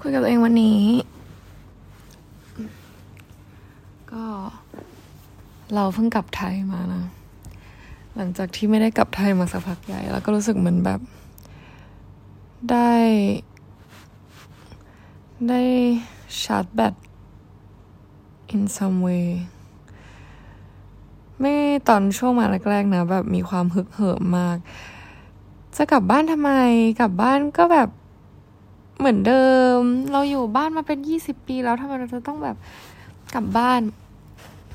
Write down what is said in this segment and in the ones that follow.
คุยกับตัวเองวันนี้ ก็เราเพิ่งกลับไทยมานะ หลังจากที่ไม่ได้กลับไทยมาสักพักใหญ่ แล้วก็รู้สึกเหมือนแบบ ได้ ได้ชาร์จแบต in some way ไม่ตอนช่วงมาแรกๆนะ แบบมีความฮึกเหิมมาก จะกลับบ้านทำไม กลับบ้านก็แบบ เหมือนเดิม เราอยู่บ้านมาเป็นยี่สิบปีแล้วทำไมเราจะต้องแบบกลับบ้าน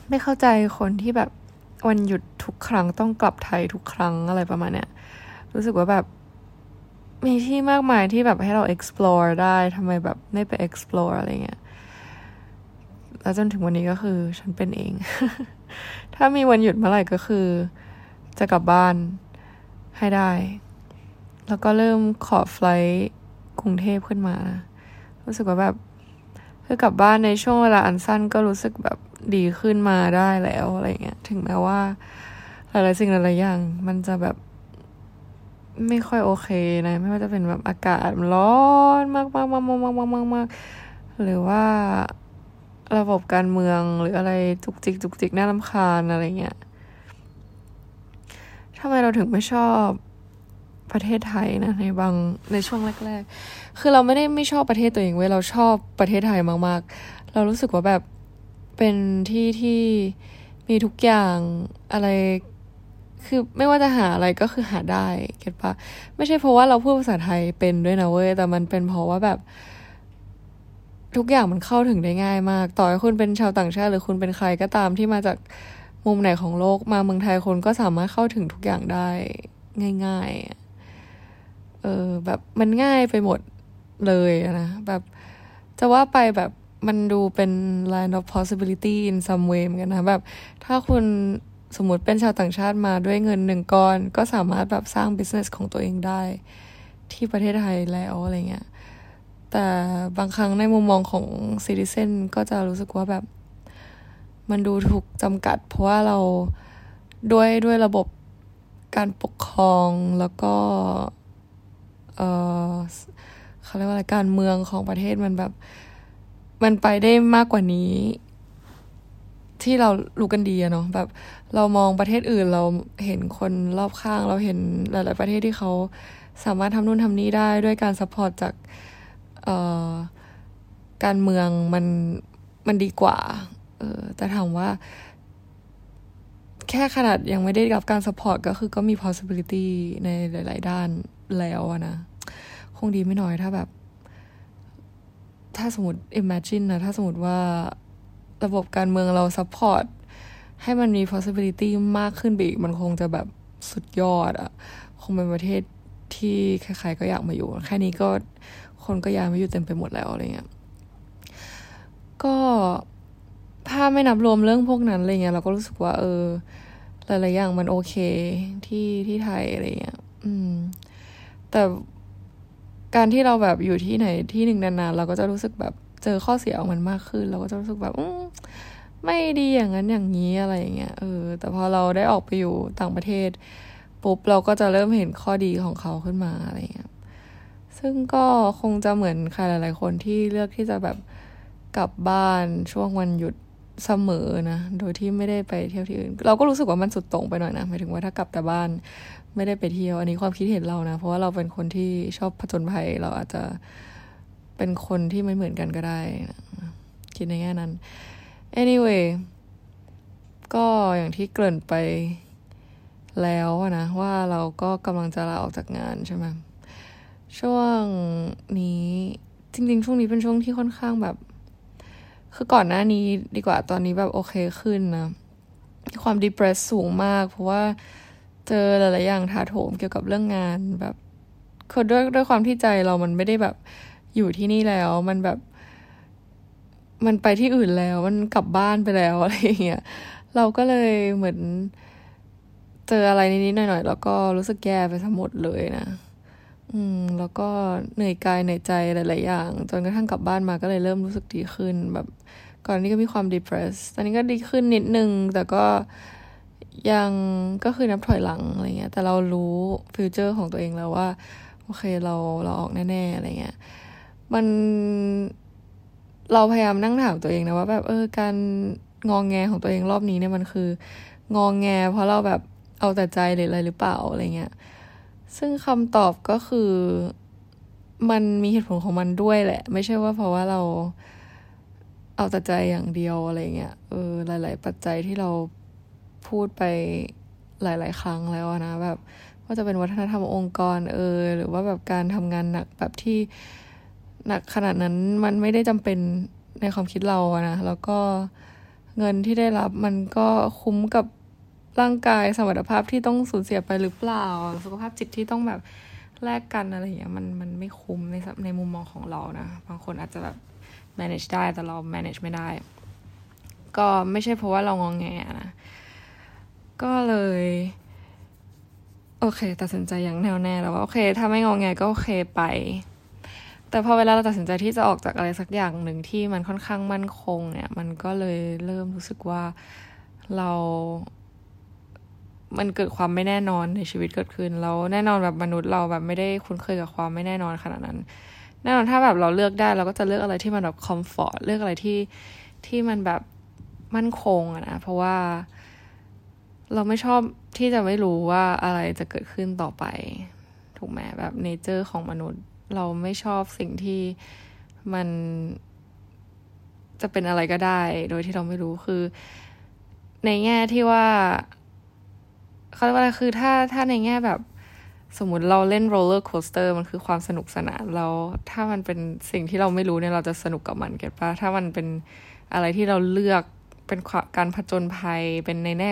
ไม่เข้าใจคนที่แบบวันหยุดทุกครั้งต้องกลับไทยทุกครั้งอะไรประมาณเนี้ยรู้สึกว่าแบบ มีที่มากมายที่แบบให้เรา explore ได้ทำไมแบบไม่ไป explore อะไรเงี้ยแล้วจนถึงวันนี้ก็คือฉันเป็นเอง ถ้ามีวันหยุดเมื่อไหร่ก็คือ จะกลับบ้านให้ได้ แล้วก็เริ่มขอไฟล์ รุงเทพขึ้นมานะรู้สึกว่าแบบคือกลับบ้านในช่วงเวลาอันสั้นก็รู้สึกแบบดีขึ้นมาได้แล้วอะไรเงี้ย ถึงแม้ว่า หลายๆสิ่งหลายๆอย่าง มันจะแบบ ไม่ค่อยโอเคนะ ไม่ว่าจะเป็นแบบอากาศร้อนมากมากมากมากมากมากมากหรือว่าระบบการเมืองหรืออะไรจุกจิกจุกจิกน่าลำคาญอะไรเงี้ยทำไมเราถึงไม่ชอบ ประเทศไทยนะในบางในช่วงแรก ๆ คือเราไม่ได้ไม่ชอบประเทศตัวเองเว้ยเราชอบประเทศไทยมากๆ เรารู้สึกว่าแบบเป็นที่ที่มีทุกอย่างอะไรคือไม่ว่าจะหาอะไรก็คือหาได้เก็ตปะไม่ใช่เพราะว่าเราพูดภาษาไทยเป็นด้วยนะเว้ยแต่มันเป็นเพราะว่าแบบ ทุกอย่างมันเข้าถึงได้ง่ายมาก ต่อให้คุณเป็นชาวต่างชาติ หรือคุณเป็นใครก็ตามที่มาจากมุมไหนของโลกมาเมืองไทยคนก็สามารถเข้าถึงทุกอย่างได้ง่าย ๆ ออ แบบมันง่ายไปหมดเลยนะแบบจะว่าไปแบบมันดูเป็น land of possibility in some way เหมือนกันนะแบบ ถ้าคุณสมมติเป็นชาวต่างชาติมาด้วยเงินหนึ่งก้อน ก็สามารถแบบสร้าง business ของตัวเองได้ ที่ประเทศไทยแล้วอะไรเงี้ยแต่บางครั้งในมุมมองของ citizen ก็จะรู้สึกว่าแบบ มันดูถูกจำกัด เพราะว่าเราด้วยด้วยระบบการปกครองแล้วก็ เออเขาเรียกว่าอะไรการเมืองของประเทศมันแบบ มันไปได้มากกว่านี้ ที่เรารู้กันดีอะเนาะแบบ เรามองประเทศอื่นเราเห็นคนรอบข้าง เราเห็นหลาย ๆ ประเทศที่เขาสามารถทำนู่นทำนี่ได้ด้วยการ support จากการเมืองมันมันดีกว่า เออแต่ถามว่า แค่ขนาดยังไม่ได้รับการ support ก็คือก็มี possibility ในหลาย ๆ ด้านแล้วนะ คงดีไม่น้อยถ้าแบบ ถ้าสมมติ imagine นะ ถ้าสมมติว่าระบบการเมืองเรา support ให้มันมี possibility มากขึ้นไปอีก มันคงจะแบบสุดยอดอะคงเป็นประเทศที่ใครๆก็อยากมาอยู่ แค่นี้ก็คนก็ย้ายมาอยู่เต็มไปหมดแล้วอะไรเงี้ย ก็ถ้าไม่นับรวมเรื่องพวกนั้นอะไรเงี้ยเราก็รู้สึกว่า เออหลายๆอย่างมันโอเคที่ที่ไทยอะไรเงี้ย อืม แต่ การที่เราแบบอยู่ที่ไหนที่หนึ่งนานๆเราก็จะรู้สึกแบบเจอข้อเสียของมันมากขึ้น เราก็จะรู้สึกแบบอืไม่ดีอย่างนั้นอย่างนี้อะไรอย่างเงี้ยเออ แต่พอเราได้ออกไปอยู่ต่างประเทศปุ๊บเราก็จะเริ่มเห็นข้อดีของเขาขึ้นมาอะไรเงี้ยซึ่งก็คงจะเหมือนใครหลาย ๆ คนที่เลือกที่จะแบบกลับบ้านช่วงวันหยุด เสมอนะ โดยที่ไม่ได้ไปเที่ยวที่อื่น เราก็รู้สึกว่ามันสุดตรงไปหน่อยนะหมายถึงว่าถ้ากลับแต่บ้านไม่ได้ไปเที่ยว อันนี้ความคิดเห็นเรานะ เพราะว่าเราเป็นคนที่ชอบผจญภัย เราอาจจะเป็นคนที่ไม่เหมือนกันก็ได้นะคิดในแง่นั้น anyway ก็อย่างที่เกริ่นไปแล้วนะ ว่าเราก็กำลังจะลาออกจากงานใช่ไหมช่วงนี้จริง ๆ ช่วงนี้เป็นช่วงที่ค่อนข้างแบบ คือก่อนหน้านี้ดีกว่าตอนนี้แบบโอเคขึ้นนะความดิเพรสสูงมาก เพราะว่าเจอหลายๆอย่างถาโถมเกี่ยวกับเรื่องงานแบบคือด้วยด้วยความที่ใจเรามันไม่ได้แบบอยู่ที่นี่แล้ว มันแบบ มันไปที่อื่นแล้ว มันกลับบ้านไปแล้วอะไรอย่างเงี้ยเราก็เลยเหมือน เจออะไรนิดๆหน่อยๆแล้วก็รู้สึกแย่ไปทั้งหมดเลยนะ อืม แล้วก็เหนื่อยกายเหนื่อยใจหลาย ๆ อย่าง จนกระทั่งกลับบ้านมาก็เลยเริ่มรู้สึกดีขึ้น แบบ ก่อนนี้ก็มีความ depressed ตอนนี้ก็ดีขึ้นนิดนึง แต่ก็ยังก็คือนับถอยหลังอะไรเงี้ย แต่เรารู้ฟิวเจอร์ของตัวเองแล้วว่า โอเคเราเราออกแน่ ๆ อะไรเงี้ยมมันเราพยายามนั่งถามตัวเองนะว่าแบบเออการงองแงของตัวเองรอบนี้เนี่ยมันคืององแง เพราะเราแบบเอาแต่ใจหรืออะไรหรือเปล่าอะไรเงี้ย ซึ่งคำตอบก็คือ มันมีเหตุผลของมันด้วยแหละ ไม่ใช่ว่าเพราะว่าเราเอาแต่ใจอย่างเดียวอะไรเงี้ยเออหลาย ๆ ปัจจัยที่เราพูดไปหลาย ๆ ครั้งแล้วนะแบบว่าจะเป็นวัฒนธรรมองค์กรเออ หรือว่าแบบการทำงานหนักแบบที่หนักขนาดนั้นมันไม่ได้จำเป็นในความคิดเราอะนะแล้วก็เงินที่ได้รับมันก็คุ้มกับ ร่างกายสมรรถภาพที่ต้องสูญเสียไปหรือเปล่า สุขภาพจิตที่ต้องแบบแลกกันอะไรอย่างเงี้ยมันมันไม่คุ้มในในมุมมองของเรานะ บางคนอาจจะแบบ manage ได้แต่เรา manage ไม่ได้ ก็ไม่ใช่เพราะว่าเรางองแงนะก็เลย โอเค ตัดสินใจอย่างแน่วแน่แล้วว่าโอเค ถ้าไม่งองแงก็โอเคไป แต่พอเวลาเราตัดสินใจที่จะออกจากอะไรสักอย่างหนึ่งที่มันค่อนข้างมั่นคงเนี่ย มันก็เลยเริ่มรู้สึกว่าเรา มันเกิดความไม่แน่นอนในชีวิตเกิดขึ้นแล้วแน่นอนแบบมนุษย์เราแบบไม่ได้คุ้นเคยกับความไม่แน่นอนขนาดนั้น แน่นอนถ้าแบบเราเลือกได้เราก็จะเลือกอะไรที่มันแบบ comfort เลือกอะไรที่ที่มันแบบมั่นคงอะนะเพราะว่า เราไม่ชอบที่จะไม่รู้ว่าอะไรจะเกิดขึ้นต่อไป ถูกไหมแบบ nature ของมนุษย์ เราไม่ชอบสิ่งที่มันจะเป็นอะไรก็ได้ โดยที่เราไม่รู้คือ ในแง่ที่ว่า เขาเรียกว่าอะไรคือถ้าถ้าในแง่แบบ สมมติเราเล่น roller coaster มันคือความสนุกสนานเราถ้ามันเป็นสิ่งที่เราไม่รู้เนี่ยเราจะสนุกกับมัน get ปะถ้ามันเป็นอะไรที่เราเลือกเป็นการผจญภัยเป็นในแง่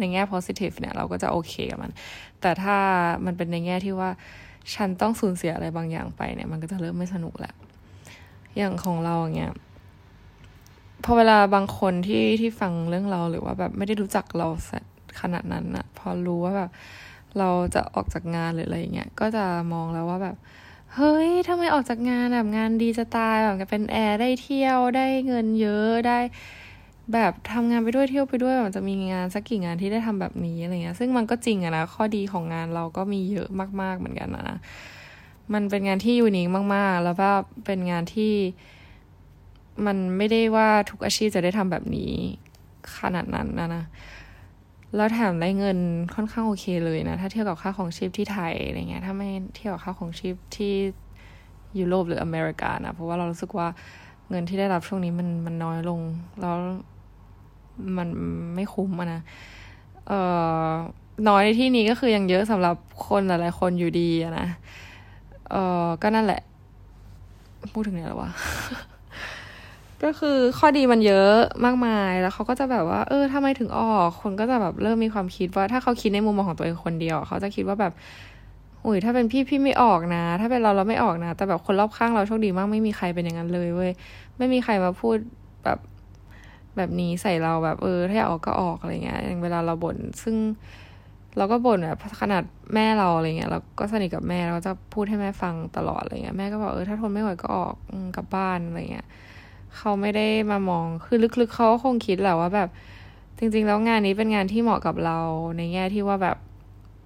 ในแง่ positive เนี่ย เราก็จะโอเคกับมัน แต่ถ้ามันเป็นในแง่ที่ว่า ฉันต้องสูญเสียอะไรบางอย่างไปเนี่ย มันก็จะเริ่มไม่สนุกแหละอย่างของเราอย่างเงี้ยพอเวลาบางคนที่ที่ฟังเรื่องเราหรือว่าแบบไม่ได้รู้จักเราขนาดนั้นอะ อรู้ว่าแบบเราจะออกจากงานหรืออะไรเงี้ยก็จะมองแล้วว่าแบบเฮ้ยทำไมออกจากงานแบบงานดีจะตายแบบเป็นแอร์ได้เที่ยวได้เงินเยอะได้ แบบทำงานไปด้วยเที่ยวไปด้วยแบบจะมีงานสักกี่งานที่ได้ทำแบบนี้อะไรเงี้ยซึ่งมันก็จริงอะนะข้อดีของงานเราก็มีเยอะมาก ๆเหมือนกันนะมันเป็นงานที่ยูนิคมาก ๆ แล้วก็เป็นงานที่ มันไม่ได้ว่าทุกอาชีพจะได้ทำแบบนี้ขนาดนั้นนะนะ แล้วแถมได้เงินค่อนข้างโอเคเลยนะ ถ้าเทียบกับค่าของชีพที่ไทยอะไรเงี้ย ถ้าไม่เทียบกับค่าของชีพที่ยุโรปหรืออเมริกานะ เพราะว่าเรารู้สึกว่าเงินที่ได้รับช่วงนี้มันมันน้อยลง แล้วมันไม่คุ้มนะ เอ่อ น้อยในที่นี้ก็คือยังเยอะสำหรับคนหลายๆคนอยู่ดีนะ เออก็นั่นแหละ พูดถึงไหนแล้ววะ ก็คือข้อดีมันเยอะมากมายแล้วเขาก็จะแบบว่า เออทำไมถึงออก คนก็จะแบบเริ่มมีความคิดว่า ถ้าเขาคิดในมุมมองของตัวเองคนเดียวเขาจะคิดว่าแบบอุ้ยถ้าเป็นพี่พี่ไม่ออกนะ ถ้าเป็นเราเราไม่ออกนะ แต่แบบคนรอบข้างเราโชคดีมากไม่มีใครเป็นอย่างนั้นเลยเว้ยไม่มีใครมาพูดแบบแบบนี้ใส่เราแบบเออ ถ้าอยากออกก็ออกอะไรเงี้ยอย่างเวลาเราบ่นซึ่งเราก็บ่นแบบขนาดแม่เราอะไรเงี้ยเราก็สนิทกับแม่เราจะพูดให้แม่ฟังตลอดอะไรเงี้ยแม่ก็บอกเออถ้าทนไม่ไหวก็ออกกลับบ้านอะไรเงี้ย เขาไม่ได้มามอง คือลึกๆเขาคงคิดแหละว่าแบบ จริง ๆ แล้วงานนี้เป็นงานที่เหมาะกับเราในแง่ที่ว่าแบบ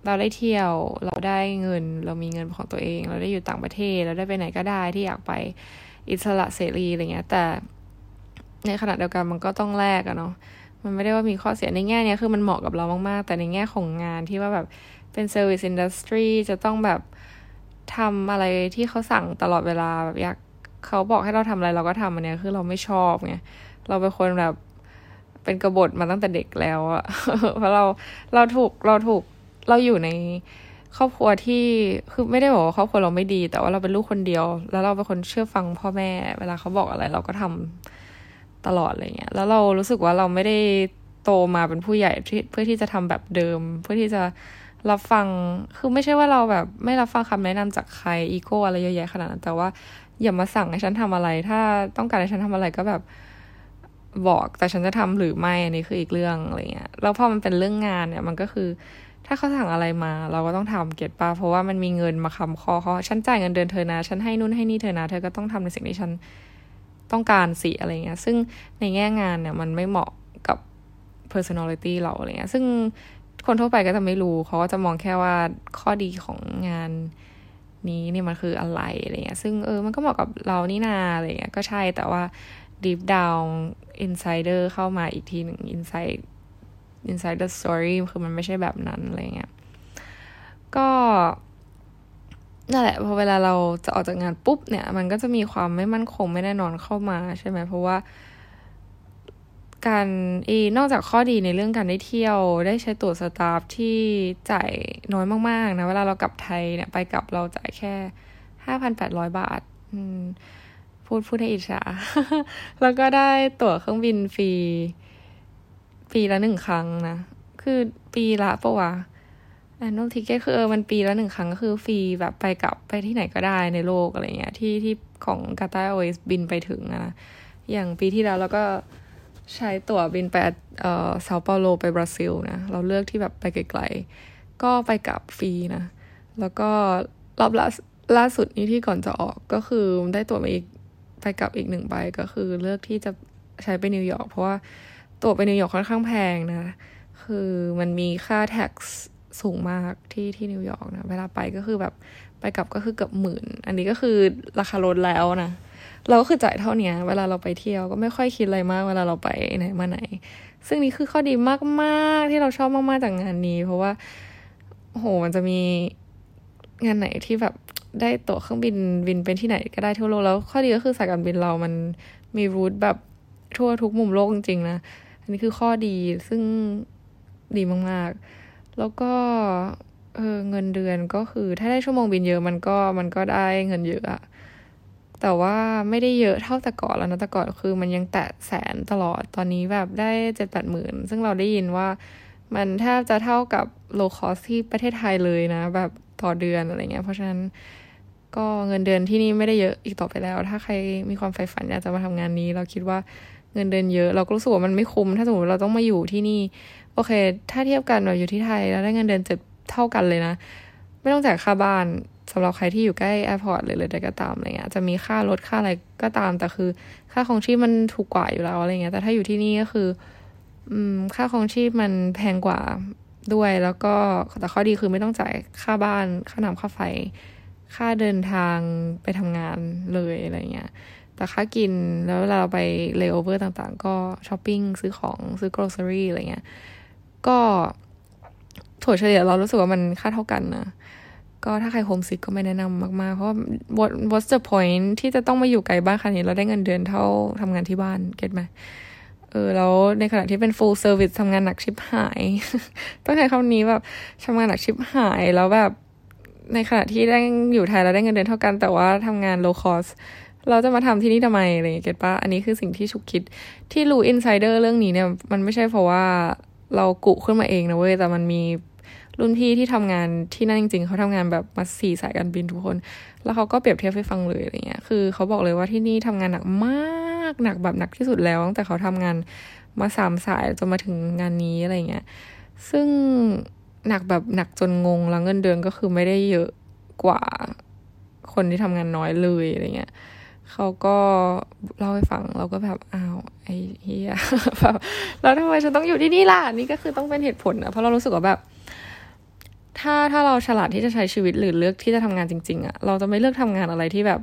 เราได้เที่ยว เราได้เงิน เรามีเงินของตัวเอง เราได้อยู่ต่างประเทศ เราได้ไปไหนก็ได้ที่อยากไปอิสระเสรีอะไรเงี้ย แต่ในขณะเดียวกันมันก็ต้องแลกอะเนาะ มันไม่ได้ว่ามีข้อเสียในแง่นี้คือมันเหมาะกับเรามากๆ แต่ในแง่ของงานที่ว่าแบบเป็นเซอร์วิสอินดัสทรีจะต้องแบบทำอะไรที่เขาสั่งตลอดเวลาแบบอยาก เขาบอกให้เราทำอะไรเราก็ทำอันเนี้ยคือเราไม่ชอบไงเราเป็นคนแบบเป็นกบฏมาตั้งแต่เด็กแล้วอะเพราะเราเราถูกเราถูกเราอยู่ในครอบครัวที่คือไม่ได้บอกว่าครอบครัวเราไม่ดี แต่ว่าเราเป็นลูกคนเดียว แล้วเราเป็นคนเชื่อฟังพ่อแม่ เวลาเขาบอกอะไร เราก็ทำตลอดอะไรเงี้ยแล้วเรารู้สึกว่าเราไม่ได้โตมาเป็นผู้ใหญ่เพื่อที่จะทำแบบเดิม เพื่อที่จะรับฟังคือไม่ใช่ว่าเราแบบไม่รับฟังคำแนะนำจากใครอีโก้อะไรเยอะแยะขนาดนั้นแต่ว่า อย่ามาสั่งให้ฉันทำอะไร ถ้าต้องการให้ฉันทำอะไรก็แบบบอกแต่ฉันจะทำหรือไม่อันนี้คืออีกเรื่องอะไรเงี้ยแล้วพอมันเป็นเรื่องงานเนี่ย มันก็คือ ถ้าเขาสั่งอะไรมา เราก็ต้องทำเก็ตปะเพราะว่ามันมีเงินมาคำคอเขาฉันจ่ายเงินเดือนเธอนะ ฉันให้นู่นให้นี่เธอนะ เธอก็ต้องทำในสิ่งที่ฉันต้องการสิอะไรเงี้ย ซึ่งในแง่งานเนี่ย มันไม่เหมาะกับ personality เราอะไรเงี้ย ซึ่งคนทั่วไปก็จะไม่รู้เขาก็จะมองแค่ว่าข้อดีของงาน นี้เนี่ยมันคืออะไรอะไรเงี้ย ซึ่งเออมันก็เหมาะกับเรานี่นาอะไรเงี้ยก็ใช่แต่ว่า deep down insider เข้ามาอีกทีหนึ่ง inside inside the story คือมันไม่ใช่แบบนั้นอะไรเงี้ยก็นั่นแหละพอเวลาเราจะออกจากงานปุ๊บเนี่ย มันก็จะมีความไม่มั่นคงไม่แน่นอนเข้ามาใช่ไหมเพราะว่า การอีนอกจากข้อดีในเรื่องการได้เที่ยว ได้ใช้ตั๋วสตาฟที่จ่ายน้อยมากๆนะ เวลาเรากลับไทยเนี่ยไปกลับเราจ่ายแค่ห้าพันแปดร้อยบาท พูดพูดให้อิจฉา แล้วก็ได้ตั๋วเครื่องบินฟรี ปีละหนึ่งครั้งนะ คือปีละปะวะแอนน l ทิเกตคือเออมันปีละหนึ่งครั้งก็คือฟรีแบบไปกลับไปที่ไหนก็ได้ในโลกอะไรเงี้ยที่ที่ของกาตาร์โอเอสบินไปถึงนะ อย่างปีที่แล้วเราก็ ใช้ตั๋วบินไปเอ่อเซาเปาโลไปบราซิลนะ เราเลือกที่แบบไปไกลๆ ก็ไปกลับฟรีนะ แล้วก็รอบล่าล่าสุดนี้ที่ก่อนจะออกก็คือได้ตั๋วมาอีกไปกลับอีกหนึ่งใบก็คือเลือกที่จะใช้ไปนิวยอร์กเพราะว่าตั๋วไปนิวยอร์กค่อนข้างแพงนะ คือมันมีค่า tax สูงมากที่ที่นิวยอร์กนะ เวลาไปก็คือแบบไปกลับก็คือเกือบหมื่น อันนี้ก็คือราคาลดแล้วนะ เราก็คือจ่ายเท่านี้เวลาเราไปเที่ยวก็ไม่ค่อยคิดอะไรมากเวลาเราไปไหนมาไหน ซึ่งนี่คือข้อดีมากๆที่เราชอบมากๆจากงานนี้ เพราะว่าโหมันจะมีงานไหนที่แบบได้ตั๋วเครื่องบินบินเป็นที่ไหนก็ได้ทั่วโลกแล้วข้อดีก็คือสายการบินเรามันมีรูทแบบทั่วทุกมุมโลกจริงๆนะอันนี้คือข้อดีซึ่งดีมากๆ แล้วก็เออเงินเดือนก็คือ ถ้าได้ชั่วโมงบินเยอะมันก็มันก็ได้เงินเยอะอะ แต่ว่าไม่ได้เยอะเท่าแต่ก่อนแล้วนะแต่ก่อนคือมันยังแตะแสนตลอดตอนนี้แบบได้เจ็ดแปดหมื่นซึ่งเราได้ยินว่ามันแทบจะเท่ากับ low cost ที่ประเทศไทยเลยนะ แบบต่อเดือนอะไรเงี้ย เพราะฉะนั้นก็เงินเดือนที่นี่ไม่ได้เยอะอีกต่อไปแล้ว ถ้าใครมีความใฝ่ฝันอยากจะมาทำงานนี้ เราคิดว่าเงินเดือนเยอะ เราก็รู้สึกว่ามันไม่คุ้ม ถ้าสมมติเราต้องมาอยู่ที่นี่ โอเค ถ้าเทียบกันเราอยู่ที่ไทย แล้วได้เงินเดือนเจ็ดเท่ากันเลยนะ ไม่ต้องจ่ายค่าบ้าน สำหรับใครที่อยู่ใกล้ airport หรืออะไรก็ตามอะไรเงี้ยจะมีค่ารถค่าอะไรก็ตาม แต่คือ ค่าครองชีพมันถูกกว่าอยู่แล้วอะไรเงี้ยแต่ถ้าอยู่ที่นี่ก็คือ อืม ค่าครองชีพมันแพงกว่าด้วยแล้วก็แต่ข้อดีคือไม่ต้องจ่ายค่าบ้านค่าน้ำค่าไฟ ค่าเดินทางไปทำงานเลยอะไรเงี้ยแต่ค่ากินแล้วเวลาเราไปเลเวอร์ต่างๆ ก็ช้อปปิ้งซื้อของซื้อ grocery อะไรเงี้ยก็ถัวเฉลี่ยเรารู้สึกว่ามันค่าเท่ากันนะ ก็ถ้าใครโฮมซิกก็ไม่แนะนำมาก ๆ เพราะว่า what what's the point ที่จะต้องมาอยู่ไกลบ้านขนาดนี้เราได้เงินเดือนเท่าทำงานที่บ้านเก็ตไหมเออแล้วในขณะที่เป็น full service ทำงานหนักชิบหาย ต้องใช้คำนี้แบบทำงานหนักชิบหายแล้วแบบในขณะที่ได้อยู่ไทยแล้วได้เงินเดือนเท่ากันแต่ว่าทำงาน low cost เราจะมาทำที่นี่ทำไมอะไรเก็ตปะอันนี้คือสิ่งที่ชุกคิดที่รู้ insider เรื่องนี้เนี่ย มันไม่ใช่เพราะว่าเรากุขึ้นมาเองนะเว้ยแต่มันมี รุ่นพี่ที่ทำงานที่นั่นจริง ๆเขาทำงานแบบมาสี่สายการบินทุกคน แล้วเขาก็เปรียบเทียบให้ฟังเลยอะไรเงี้ยคือเขาบอกเลยว่าที่นี่ทำงานหนักมากหนักแบบหนักที่สุดแล้วตั้งแต่เขาทำงานมาสามสายจนมาถึงงานนี้อะไรเงี้ยซึ่งหนักแบบหนักจนงงแล้วเงินเดือนก็คือไม่ได้เยอะกว่าคนที่ทำงานน้อยเลยอะไรเงี้ยเขาก็เล่าให้ฟังเราก็แบบอ้าวไอ้เฮียแบบแล้วทำไมฉันต้องอยู่ที่นี่ล่ะนี่ก็คือต้องเป็นเหตุผลนะเพราะเรารู้สึกว่าแบบ ถ้าถ้าเราฉลาดที่จะใช้ชีวิตหรือเลือกที่จะทำงานจริง ๆอะเราจะไม่เลือกทำงานอะไรที่แบบ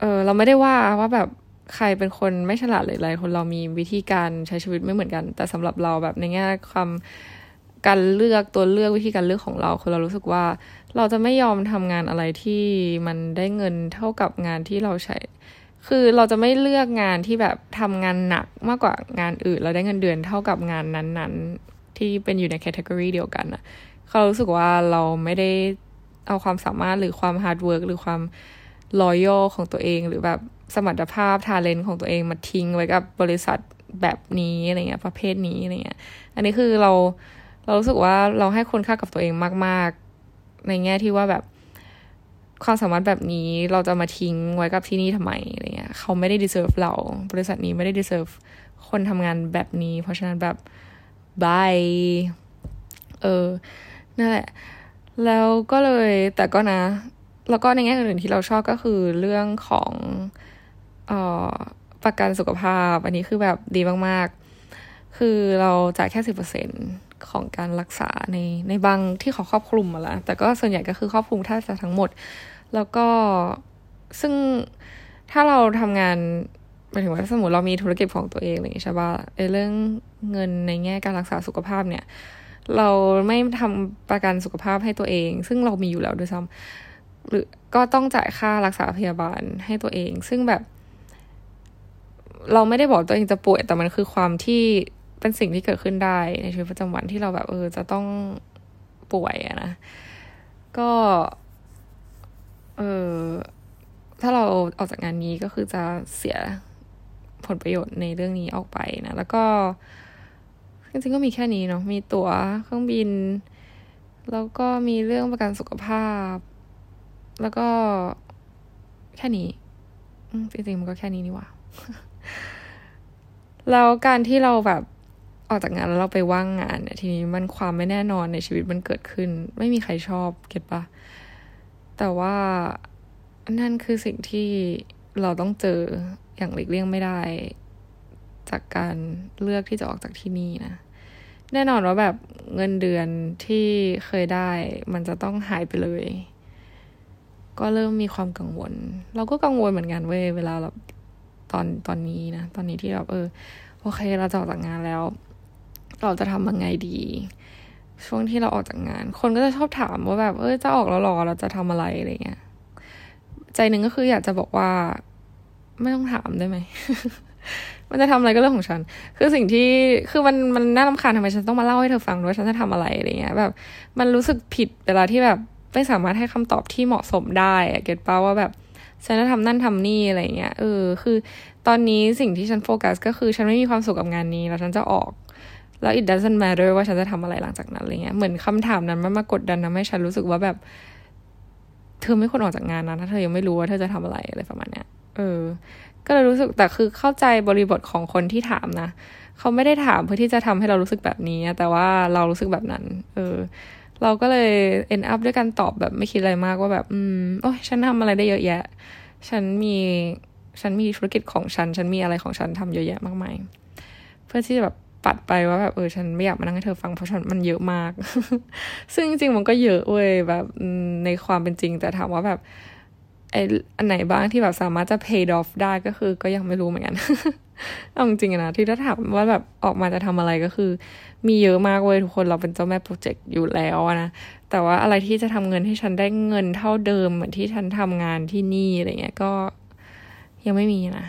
เออเราไม่ได้ว่าว่าแบบใครเป็นคนไม่ฉลาดหรืออะไรคนเรามีวิธีการใช้ชีวิตไม่เหมือนกัน แต่สำหรับเราแบบในแง่ความการเลือกตัวเลือกวิธีการเลือกของเราคือเรารู้สึกว่า เราจะไม่ยอมทำงานอะไรที่มันได้เงินเท่ากับงานที่เราใช้ คือเราจะไม่เลือกงานที่แบบทำงานหนักมากกว่างานอื่น เราได้เงินเดือนเท่ากับงานนั้น ๆ ที่เป็นอยู่ใน category เดียวกันอะ เขารู้สึกว่าเราไม่ได้เอาความสามารถหรือความ hard work หรือความ loyal ของตัวเองหรือแบบสมรรถภาพ talent ของตัวเองมาทิ้งไว้กับบริษัทแบบนี้อะไรเงี้ยประเภทนี้อะไรเงี้ย อันนี้คือเราเรารู้สึกว่าเราให้คุณค่ากับตัวเองมาก ๆ ในแง่ที่ว่าแบบความสามารถแบบนี้เราจะมาทิ้งไว้กับที่นี่ทำไมอะไรเงี้ยเขาไม่ได้ deserve เรา บริษัทนี้ไม่ได้ deserve คนทำงานแบบนี้ เพราะฉะนั้นแบบบายเออ นั่นแหละ แล้วก็เลยแต่ก็นะ แล้วก็ในแง่อื่นที่เราชอบก็คือเรื่องของออประกันสุขภาพ อันนี้คือแบบดีมากๆ คือเราจ่ายแค่สิบเปอร์เซ็นของการรักษาในในบางที่เขาครอบคลุมมาแล้วแต่ก็ส่วนใหญ่ก็คือครอบคลุมแทบจะทั้งหมด แล้วก็ซึ่งถ้าเราทำงานหมายถึงว่าสมมติเรามีธุรกิจของตัวเองอะไรอย่างนี้ใช่ป่ะเรื่องเงินในแง่การรักษาสุขภาพเนี่ย เราไม่ทำประกันสุขภาพให้ตัวเอง ซึ่งเรามีอยู่แล้วด้วยซ้ำหรือก็ต้องจ่ายค่ารักษาพยาบาลให้ตัวเอง ซึ่งแบบ เราไม่ได้บอกตัวเองจะป่วย แต่มันคือความที่เป็นสิ่งที่เกิดขึ้นได้ในชีวิตประจำวันที่เราแบบเออจะต้องป่วยอะนะ ก็ เออถ้าเราออกจากงานนี้ก็คือจะเสียผลประโยชน์ในเรื่องนี้ออกไปนะ แล้วก็ จริงๆก็มีแค่นี้เนาะมีตั๋วเครื่องบิน แล้วก็มีเรื่องประกันสุขภาพ แล้วก็แค่นี้จริงๆมันก็แค่นี้นี่ว่าแล้วการที่เราแบบออกจากงานแล้วเราไปว่างงานเนี่ยทีนี้มันความไม่แน่นอนในชีวิตมันเกิดขึ้น ไม่มีใครชอบเก็ตปะแต่ว่านั่นคือสิ่งที่เราต้องเจออย่างหลีกเลี่ยงไม่ได้ จากการเลือกที่จะออกจากที่นี่นะ แน่นอนว่าแบบเงินเดือนที่เคยได้ มันจะต้องหายไปเลย ก็เริ่มมีความกังวล เราก็กังวลเหมือนกันเว้ยเวลาเราตอนตอนนี้นะ ตอนนี้ที่แบบเออโอเคเราจะออกจากงานแล้ว เราจะทำยังไงดี ช่วงที่เราออกจากงาน คนก็จะชอบถามว่าแบบ เออจะออกแล้วหรอเราจะทำอะไรอะไรเงี้ยใจหนึ่งก็คืออยากจะบอกว่า ไม่ต้องถามได้ไหม มันจะทำอะไรก็เรื่องของฉัน คือสิ่งที่ คือมัน มันน่ารำคาญทำไมฉันต้องมาเล่าให้เธอฟังด้วยฉันจะทำอะไรอะไรเงี้ย แบบ มันรู้สึกผิดเวลาที่แบบไม่สามารถให้คำตอบที่เหมาะสมได้อะเก็ตป้าว่าแบบ ฉันจะทำนั่นทำนี่อะไรเงี้ย เออ คือตอนนี้สิ่งที่ฉันโฟกัสก็คือฉันไม่มีความสุขกับงานนี้ แล้วฉันจะออก แล้ว it doesn't matter ว่าฉันจะทำอะไรหลังจากนั้นอะไรเงี้ย เหมือนคำถามนั้นมันมากดดันทำให้ฉันรู้สึกว่าแบบ เธอไม่ควรออกจากงานนะถ้าเธอยังไม่รู้ว่าเธอจะทำอะไรอะไรประมาณเนี้ย เออ ก็เลยรู้สึกแต่คือเข้าใจบริบทของคนที่ถามนะเขาไม่ได้ถามเพื่อที่จะทำให้เรารู้สึกแบบนี้ แต่ว่าเรารู้สึกแบบนั้น เออ เราก็เลย end up ด้วยการตอบแบบไม่คิดอะไรมากว่าแบบ อืมโอ้ยฉันทำอะไรได้เยอะแยะ ฉันมีฉันมีธุรกิจของฉัน ฉันมีอะไรของฉันทำเยอะแยะมากมาย เพื่อที่จะแบบปัดไปว่าแบบเออฉันไม่อยากมานั่งให้เธอฟังเพราะฉันมันเยอะมาก ซึ่งจริงๆมันก็เยอะเว้ยแบบในความเป็นจริง แต่ถามว่าแบบ ไออันไหนบ้างที่แบบสามารถจะ pay off ได้ก็คือก็ยังไม่รู้เหมือนกันเอาจริงๆนะที่ถ้าถามว่าแบบออกมาจะทำอะไรก็คือ มีเยอะมากเว้ยทุกคนเราเป็นเจ้าแม่โปรเจกต์อยู่แล้วนะแต่ว่าอะไรที่จะทำเงินให้ฉันได้เงินเท่าเดิมเหมือนที่ฉันทำงานที่นี่อะไรเงี้ยก็ยังไม่มีนะ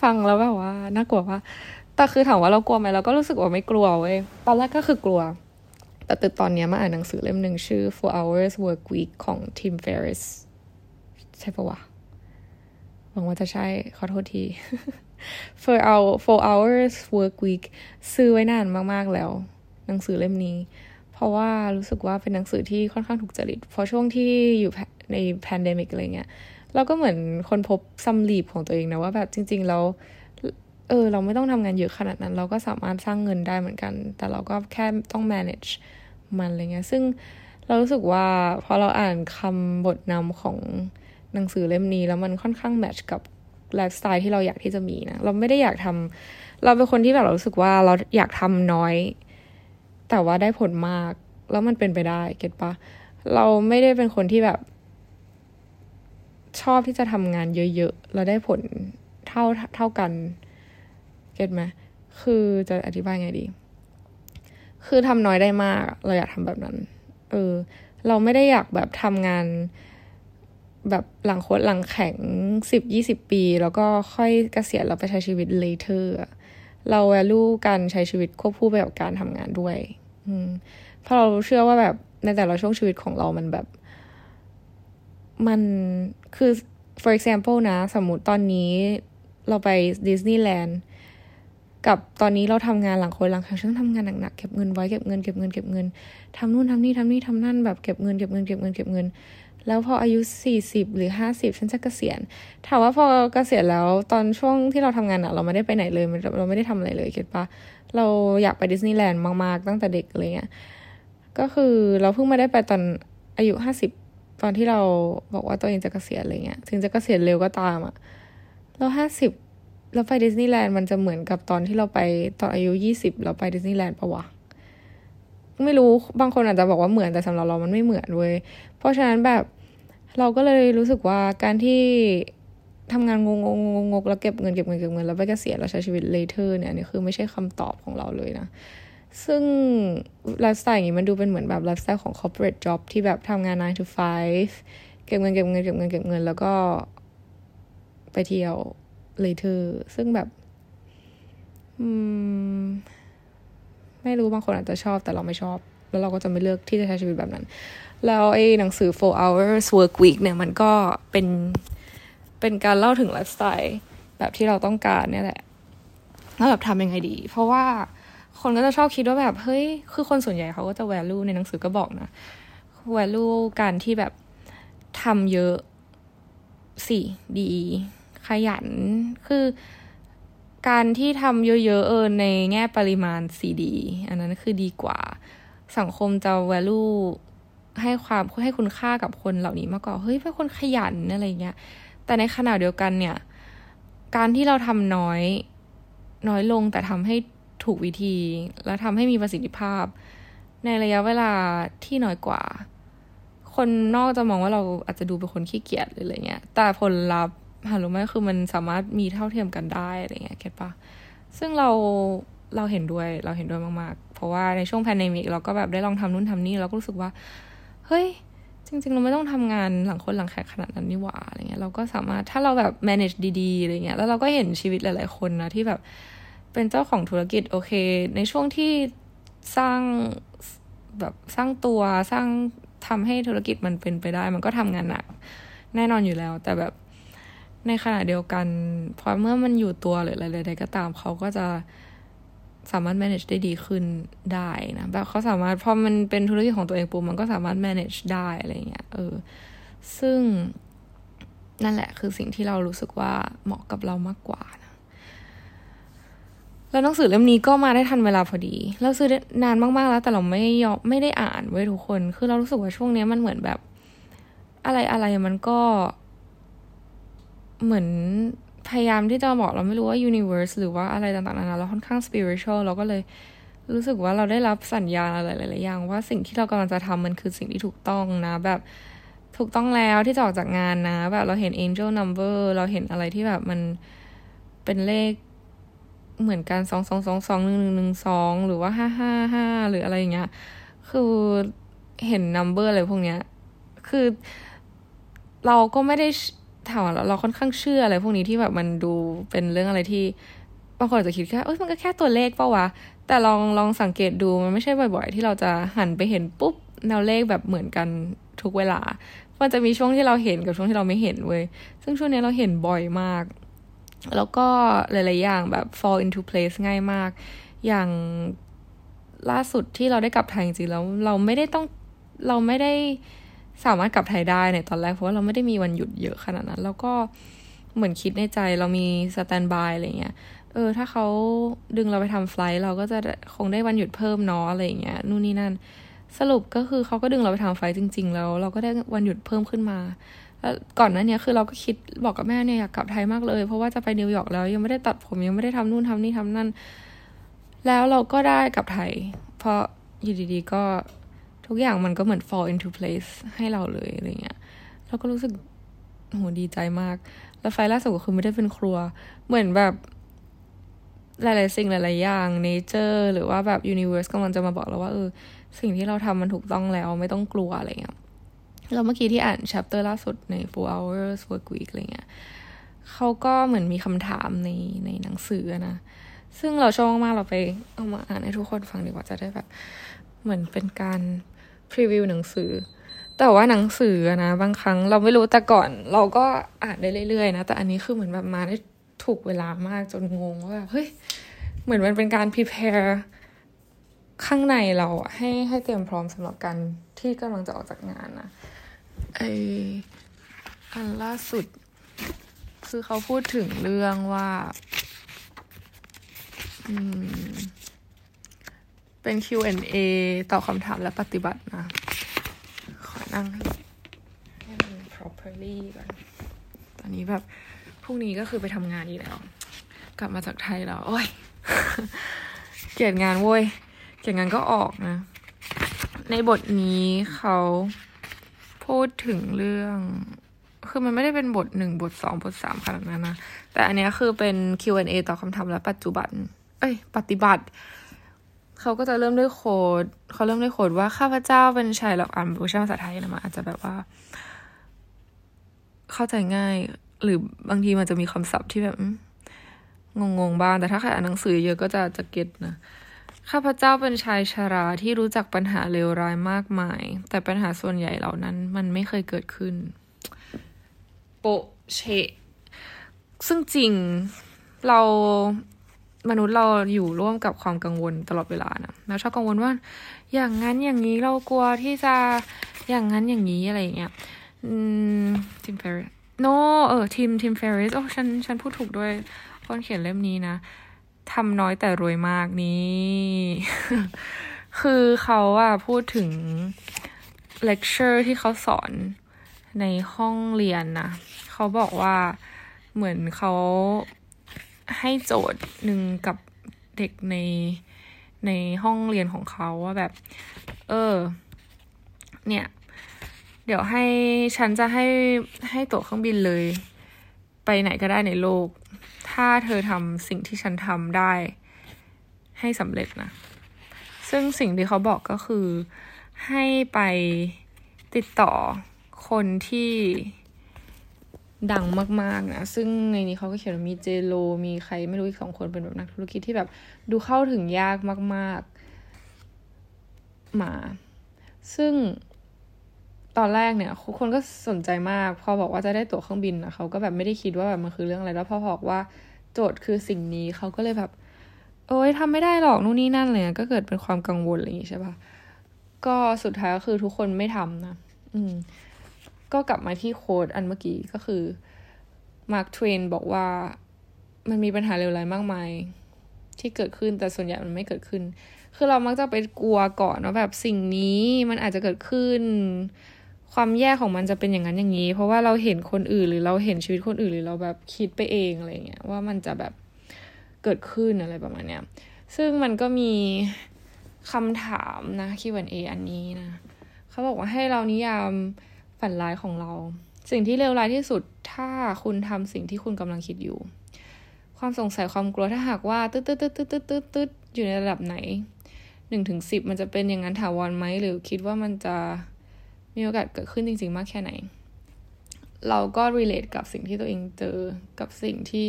ฟังแล้วแบบว่าน่ากลัวว่าแต่คือถามว่าเรากลัวไหมเราก็รู้สึกว่าไม่กลัวเว้ยตอนแรกก็คือกลัว แต่ตึกตอนนี้มาอ่านหนังสือเล่มหนึ่งชื่อ Four Hours Work Week ของ Tim Ferriss ใช่ปะวะ หวังว่าจะใช่ ขอโทษที Four Hour Four Hours Work Week ซื้อไว้นานมาก ๆ แล้ว หนังสือเล่มนี้ เพราะว่ารู้สึกว่าเป็นหนังสือที่ค่อนข้างถูกจริตเพราะช่วงที่อยู่ใน pandemic อะไรเงี้ย เราก็เหมือนคนพบ something ของตัวเองนะว่าแบบจริง ๆ แล้ว เออ เราไม่ต้องทำงานเยอะขนาดนั้น เราก็สามารถสร้างเงินได้เหมือนกัน แต่เราก็แค่ต้อง manage มันอะไรเงี้ย ซึ่งเรารู้สึกว่าพอเราอ่านคำบทนำของ หนังสือเล่มนี้แล้วมันค่อนข้างแมทช์กับไลฟ์สไตล์ที่เราอยากที่จะมีนะ เราไม่ได้อยากทำเราเป็นคนที่แบบเรารู้สึกว่าเราอยากทำน้อย แต่ว่าได้ผลมาก แล้วมันเป็นไปได้ เก็ตปะเราไม่ได้เป็นคนที่แบบ ชอบที่จะทำงานเยอะๆ แล้วได้ผลเท่าเท่ากัน เก็ตไหมคือจะอธิบายไงดี คือทำน้อยได้มาก เราอยากทำแบบนั้น เออ เราไม่ได้อยากแบบทำงาน แบบหลังโคตรหลังแข็งสิบยี่สิบปี แล้วก็ค่อยเกษียณเราไปใช้ชีวิต later เราแวลูการใช้ชีวิตควบคู่ไปกับการทำงานด้วยเพราะเราเชื่อว่าแบบในแต่ละช่วงชีวิตของเรามันแบบ มันคือ for example นะ สมมติตอนนี้เราไปดิสนีย์แลนด์กับตอนนี้เราทำงานหลังคนหลังครั้งฉันทำงานหนักๆเก็บเงินไว้เก็บเงินเก็บเงินเก็บเงินทำนู่นทำนี่ทำนี่ทำนั่นแบบเก็บเงินเก็บเงินเก็บเงินเก็บเงิน แล้วพออายุสี่สิบหรือห้าสิบฉันจะเกษียณ ถามว่าพอเกษียณแล้วตอนช่วงที่เราทำงานอะเราไม่ได้ไปไหนเลย เราไม่ได้ทำอะไรเลยเก็ตปะเราอยากไปดิสนีย์แลนด์มากๆ ตั้งแต่เด็กอะไรเงี้ย ก็คือเราเพิ่งมาได้ไปตอนอายุห้าสิบตอนที่เราบอกว่าตัวเองจะเกษียณอะไรเงี้ย ถึงจะเกษียณเร็วก็ตามอะเราห้าสิบเราไปดิสนีย์แลนด์มันจะเหมือนกับตอนที่เราไปตอนอายุยี่สิบเราไปดิสนีย์แลนด์ปะวะ ไม่รู้บางคนอาจจะบอกว่าเหมือนแต่สำหรับเรามันไม่เหมือนเว้ยเพราะฉะนั้นแบบเราก็เลยรู้สึกว่าการที่ทำงานงงงงงกแล้วเก็บเงินเก็บเงินเก็บเงินแล้วไปเกษียณแล้วใช้ชีวิต later เนี่ยนี่คือไม่ใช่คำตอบของเราเลยนะ ซึ่งไลฟ์สไตล์อย่างนี้มันดูเป็นเหมือนแบบไลฟ์สไตล์ของ corporate job ที่แบบทำงาน 9 to 5 เก็บเงินเก็บเงินเก็บเงินเก็บเงิน แล้วก็ไปเที่ยว later ซึ่งแบบ อืม ไม่รู้บางคนอาจจะชอบแต่เราไม่ชอบ แล้วเราก็จะไม่เลือกที่จะใช้ชีวิตแบบนั้น แล้วไอ้หนังสือ four hours work week เนี่ยมันก็เป็นเป็นการเล่าถึงไลฟ์สไตล์แบบที่เราต้องการเนี่ยแหละแล้วแบบทำยังไงดี เพราะว่าคนก็จะชอบคิดว่าแบบ เฮ้ย คือคนส่วนใหญ่เขาก็จะ value ในหนังสือก็บอกนะ value การที่แบบทำเยอะสิดี ขยัน คือ การที่ทำเยอะๆเออในแง่ปริมาณสีดี อันนั้นคือดีกว่า สังคมจะ value ให้ความให้คุณค่ากับคนเหล่านี้มากกว่าเฮ้ยเป็นคนขยันอะไรเงี้ย แต่ในขณะเดียวกันเนี่ย การที่เราทำน้อย น้อยลงแต่ทำให้ถูกวิธี และทำให้มีประสิทธิภาพ ในระยะเวลาที่น้อยกว่า คนนอกจะมองว่าเราอาจจะดูเป็นคนขี้เกียจหรืออะไรเงี้ย แต่ผลลัพธ์ หารู้ไหมคือมันสามารถมีเท่าเทียมกันได้อะไรเงี้ย get ปะซึ่งเราเราเห็นด้วยเราเห็นด้วยมากๆ เพราะว่าในช่วง pandemic เราก็แบบได้ลองทำนู่นทำนี่เราก็รู้สึกว่า เฮ้ย จริง ๆ เราไม่ต้องทำงานหลังคนหลังแขกขนาดนั้นนี่หว่าอะไรเงี้ยเราก็สามารถถ้าเราแบบ manage ดีๆอะไรเงี้ยแล้วเราก็เห็นชีวิตหลาย ๆ คนนะที่แบบเป็นเจ้าของธุรกิจโอเค ในช่วงที่สร้างแบบสร้างตัวสร้างทำให้ธุรกิจมันเป็นไปได้ มันก็ทำงานหนัก แน่นอนอยู่แล้ว แต่แบบ ในขณะเดียวกันพอเมื่อมันอยู่ตัวหรืออะไรใดๆก็ตามเขาก็จะสามารถ manage ได้ดีขึ้นได้นะแบบเขาสามารถพอมันเป็นธุรกิจของตัวเองปุ๊บมันก็สามารถ manage ได้อะไรเงี้ยเออ ซึ่งนั่นแหละคือสิ่งที่เรารู้สึกว่าเหมาะกับเรามากกว่านะแล้วหนังสือเล่มนี้ก็มาได้ทันเวลาพอดี เราซื้อนานมากๆแล้ว แต่เราไม่ยอมไม่ได้อ่านไว้ทุกคน คือเรารู้สึกว่าช่วงนี้มันเหมือนแบบ อะไรอะไรมันก็ เหมือนพยายามที่จะบอกเราไม่รู้ว่า universe หรือว่าอะไรต่างๆนานาเราค่อนข้าง spiritual เราก็เลยรู้สึกว่าเราได้รับสัญญาณอะไรหลายๆอย่าง ว่าสิ่งที่เรากำลังจะทำมันคือสิ่งที่ถูกต้องนะ แบบถูกต้องแล้วที่จะออกจากงานนะ แบบเราเห็น angel number เราเห็นอะไรที่แบบมันเป็นเลขเหมือนกันสองสองสองสองหนึ่งหนึ่งหนึ่งสองหรือว่าห้าห้าห้าหรืออะไรอย่างเงี้ย คือเห็น number อะไรพวกเนี้ย คือเราก็ไม่ได้ ถามเราเราค่อนข้างเชื่ออะไรพวกนี้ที่แบบมันดูเป็นเรื่องอะไรที่บางคนอาจจะคิดแค่เอ้ยมันก็แค่ตัวเลขเปล่าวะ แต่ลองลองสังเกตดูมันไม่ใช่บ่อยๆ ที่เราจะหันไปเห็นปุ๊บแนวเลขแบบเหมือนกันทุกเวลา มันจะมีช่วงที่เราเห็นกับช่วงที่เราไม่เห็นเว้ย ซึ่งช่วงนี้เราเห็นบ่อยมาก แล้วก็หลายๆอย่างแบบ fall into place ง่ายมาก อย่างล่าสุดที่เราได้กลับไทยจริงๆแล้วเราไม่ได้ต้องเราไม่ได้ สามารถกลับไทยได้ในตอนแรกเพราะว่าเราไม่ได้มีวันหยุดเยอะขนาดนั้น แล้วก็เหมือนคิดในใจเรามี standby อะไรเงี้ยเออถ้าเขาดึงเราไปทำ flight เราก็จะคงได้วันหยุดเพิ่มเนาะอะไรเงี้ยนู่นนี่นั่น สรุปก็คือเขาก็ดึงเราไปทำ flight จริง ๆ แล้ว เราก็ได้วันหยุดเพิ่มขึ้นมาแล้วก่อนหน้านี้คือเราก็คิดบอกกับแม่เนี่ยอยากกลับไทยมากเลย เพราะว่าจะไปนิวยอร์กแล้ว ยังไม่ได้ตัดผมยังไม่ได้ทำนู่นทำนี่ทำนั่น แล้วเราก็ได้กลับไทย เพราะอยู่ดีๆก็ ทุกอย่างมันก็เหมือน fall into place ให้เราเลยอะไรเงี้ยเราก็รู้สึกโหดีใจมาก แล้วไฟล่าสุดก็คือไม่ได้เป็นครัว เหมือนแบบ หลายๆสิ่งหลายๆอย่าง nature หรือว่าแบบ universe กำลังจะมาบอกเราว่าเออ สิ่งที่เราทำมันถูกต้องแล้วไม่ต้องกลัวอะไรเงี้ยเราเมื่อกี้ที่อ่าน chapter ล่าสุดใน four hours work week อะไรเงี้ยเขาก็เหมือนมีคำถามในในหนังสือนะ ซึ่งเราชอบมากเราไปเอามาอ่านให้ทุกคนฟังดีกว่าจะได้แบบ เหมือนเป็นการ พรีวิวหนังสือ แต่ว่าหนังสือนะบางครั้งเราไม่รู้แต่ก่อน เราก็อ่านได้เรื่อยๆนะแต่อันนี้คือเหมือนแบบมาได้ถูกเวลามากจนงงว่าเฮ้ยเหมือนมันเป็นการ prepare ข้างในเราให้ให้เตรียมพร้อมสำหรับการที่กำลังจะออกจากงานนะไออันล่าสุด คือเขาพูดถึงเรื่องว่า อืม เป็น Q&A ตอบคำถามและปฏิบัตินะ ขอนั่งให้ให้มัน properly ก่อน ตอนนี้แบบพรุ่งนี้ก็คือไปทำงานอีกแล้ว กลับมาจากไทยแล้ว โอ้ย เกลียดงานโว้ย เกลียดงานก็ออกนะ ในบทนี้เขาพูดถึงเรื่อง คือมันไม่ได้เป็นบทหนึ่งบทสองบทสามขนาดนั้นนะ แต่อันนี้คือเป็น Q&A ตอบคำถามและปัจจุบัน เอ้ย ปฏิบัติ เขาก็จะเริ่มด้วยโค้ดเขาเริ่มด้วยโค้ดว่าข้าพเจ้าเป็นชายหลักอ่านเวอร์ชันภาษาไทยนะมันอาจจะแบบว่า เข้าใจง่าย หรือบางทีมันจะมีคำศัพท์ที่แบบงงๆบ้าง แต่ถ้าใครอ่านหนังสือเยอะก็จะจะเก็ตนะข้าพเจ้าเป็นชายชาราที่รู้จักปัญหาเลวร้ายมากมาย แต่ปัญหาส่วนใหญ่เหล่านั้น มันไม่เคยเกิดขึ้น โปเช ซึ่งจริงเรา มนุษย์เราอยู่ร่วมกับความกังวลตลอดเวลานะเราชอบกังวลว่า อย่างนั้นอย่างนี้เรากลัวที่จะอย่างนั้นอย่างนี้อะไรอย่างเงี้ย Tim Ferriss โนเออ Tim Tim Ferriss โอ้ฉันฉันพูดถูกด้วยคนเขียนเล่มนี้นะทำน้อยแต่รวยมากนี่ คือเขาอะพูดถึงเลคเชอร์ที่เขาสอนในห้องเรียนนะ เขาบอกว่าเหมือนเขา ให้โจทย์หนึ่งกับเด็กในในห้องเรียนของเขาว่าแบบ เออ เนี่ย เดี๋ยวให้ฉันจะให้ให้ตั๋วเครื่องบินเลย ไปไหนก็ได้ในโลก ถ้าเธอทำสิ่งที่ฉันทำได้ ให้สำเร็จนะ ซึ่งสิ่งที่เขาบอกก็คือให้ไปติดต่อคนที่ ดังมากๆนะ ซึ่งในนี้เขาก็เขียนมีเจโล มีใครไม่รู้อีกสองคนเป็นแบบนักธุรกิจที่แบบดูเข้าถึงยากมากๆ มา ซึ่งตอนแรกเนี่ยคนก็สนใจมาก พอบอกว่าจะได้ตั๋วเครื่องบินนะเขาก็แบบไม่ได้คิดว่าแบบมันคือเรื่องอะไร แล้วพอบอกว่าโจทย์คือสิ่งนี้เขาก็เลยแบบ โอ้ยทำไม่ได้หรอกนู่นนี่นั่นเลยก็เกิดเป็นความกังวลอะไรอย่างนี้ใช่ปะก็สุดท้ายก็คือทุกคนไม่ทำนะ อืม ก็กลับมาที่โค้ดอันเมื่อกี้ก็คือมาร์คทเวนบอกว่ามันมีปัญหาเลวร้ายมากมาย ที่เกิดขึ้นแต่ส่วนใหญ่มันไม่เกิดขึ้น คือเรามักจะไปกลัวก่อนว่าแบบสิ่งนี้มันอาจจะเกิดขึ้น ความแย่ของมันจะเป็นอย่างนั้นอย่างนี้ เพราะว่าเราเห็นคนอื่นหรือเราเห็นชีวิตคนอื่นหรือเราแบบคิดไปเองอะไรเงี้ยว่ามันจะแบบเกิดขึ้นอะไรประมาณเนี้ยซึ่งมันก็มีคำถามนะ Q&A อันนี้นะ เขาบอกว่าให้เรานิยาม ฝันร้ายของเรา สิ่งที่เลวร้ายที่สุดถ้าคุณทำสิ่งที่คุณกำลังคิดอยู่ ความสงสัยความกลัวถ้าหากว่าตึ๊ดตึ๊ดตึ๊ดตึ๊ดตึ๊ดตึ๊ดตึ๊ดอยู่ในระดับไหนหนึ่งถึงสิบมันจะเป็นอย่างนั้นถาวรไหมหรือคิดว่ามันจะมีโอกาสเกิดขึ้นจริง ๆ มากแค่ไหน เราก็ relate กับสิ่งที่ตัวเองเจอกับสิ่งที่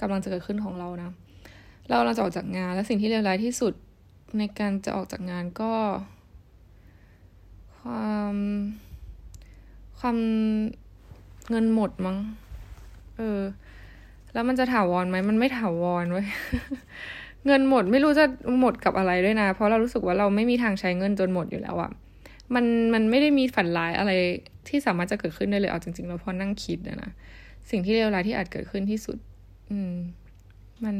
กำลังจะเกิดขึ้นของเรานะ เราเราจะออกจากงานและสิ่งที่เลวร้ายที่สุดในการจะออกจากงานก็ ความ ความเงินหมดมั้ง เออ แล้วมันจะถาวรไหม มันไม่ถาวรเว้ย เงินหมดไม่รู้จะหมดกับอะไรด้วยนะ เพราะเรารู้สึกว่าเราไม่มีทางใช้เงินจนหมดอยู่แล้วอะมันมันไม่ได้มีฝันร้ายอะไรที่สามารถจะเกิดขึ้นได้เลย เอาจริงๆแล้วพอนั่งคิดนะนะ สิ่งที่เลวร้ายที่อาจเกิดขึ้นที่สุด อืม มัน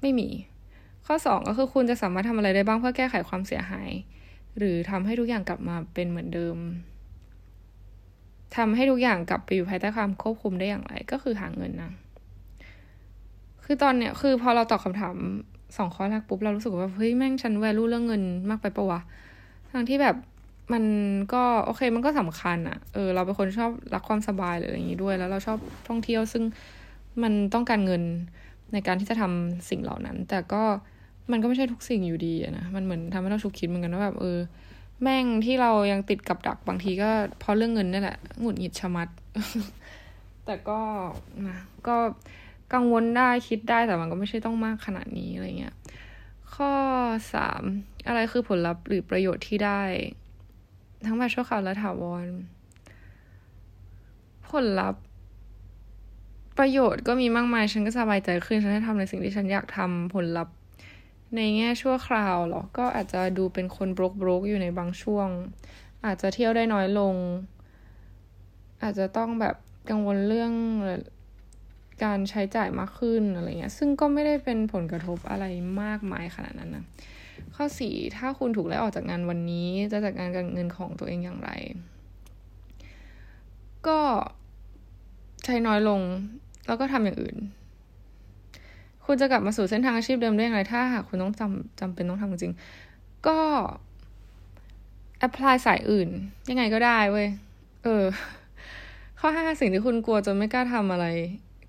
ไม่มี ข้อสองก็คือคุณจะสามารถทำอะไรได้บ้างเพื่อแก้ไขความเสียหาย หรือทำให้ทุกอย่างกลับมาเป็นเหมือนเดิมทำให้ทุกอย่างกลับไปอยู่ภายใต้ความควบคุมได้อย่างไร ก็คือหาเงินนะคือตอนเนี้ยคือพอเราตอบคาถามสองข้อแรกปุ๊บเรารู้สึกว่าเฮ้ยแม่งฉันแวลูเรื่องเงินมากไปปะวะทั้งที่แบบมันก็โอเคมันก็สำคัญอะเออเราเป็นคนชอบรักความสบายหรืออะไรอย่างนี้ด้วย แล้วเราชอบท่องเที่ยวซึ่งมันต้องการเงินในการที่จะทำสิ่งเหล่านั้น แต่ก็ มันก็ไม่ใช่ทุกสิ่งอยู่ดีนะ มันเหมือนทำให้เราฉุกคิดเหมือนกันว่าแบบเออ แม่งที่เรายังติดกับดักบางทีก็เพราะเรื่องเงินนี่แหละหงุดหงิดชะมัด แต่ก็นะก็กังวลได้คิดได้แต่มันก็ไม่ใช่ต้องมากขนาดนี้อะไรเงี้ย ข้อสามอะไรคือผลลัพธ์หรือประโยชน์ที่ได้ ทั้งแบบชั่วคราวและถาวร ผลลัพธ์ประโยชน์ก็มีมากมาย ฉันก็สบายใจขึ้น ฉันได้ทำในสิ่งที่ฉันอยากทำผลลัพธ์ ในแง่ชั่วคราวหรอ ก็อาจจะดูเป็นคนบรกบรกอยู่ในบางช่วง อาจจะเที่ยวได้น้อยลง อาจจะต้องแบบกังวลเรื่องการใช้จ่ายมากขึ้นอะไรเงี้ย ซึ่งก็ไม่ได้เป็นผลกระทบอะไรมากมายขนาดนั้นนะ ข้อสี่ถ้าคุณถูกไล่ออกจากงานวันนี้ จะจัดการการเงินของตัวเองอย่างไร ก็ใช้น้อยลง แล้วก็ทำอย่างอื่น คุณจะกลับมาสู่เส้นทางอาชีพเดิมได้อย่างไร ถ้าหากคุณต้องจำจำเป็นต้องทำจริง ก็แอพพลายสายอื่น ยังไงก็ได้เว้ย เออ ข้อห้าสิ่งที่คุณกลัวจนไม่กล้าทำอะไร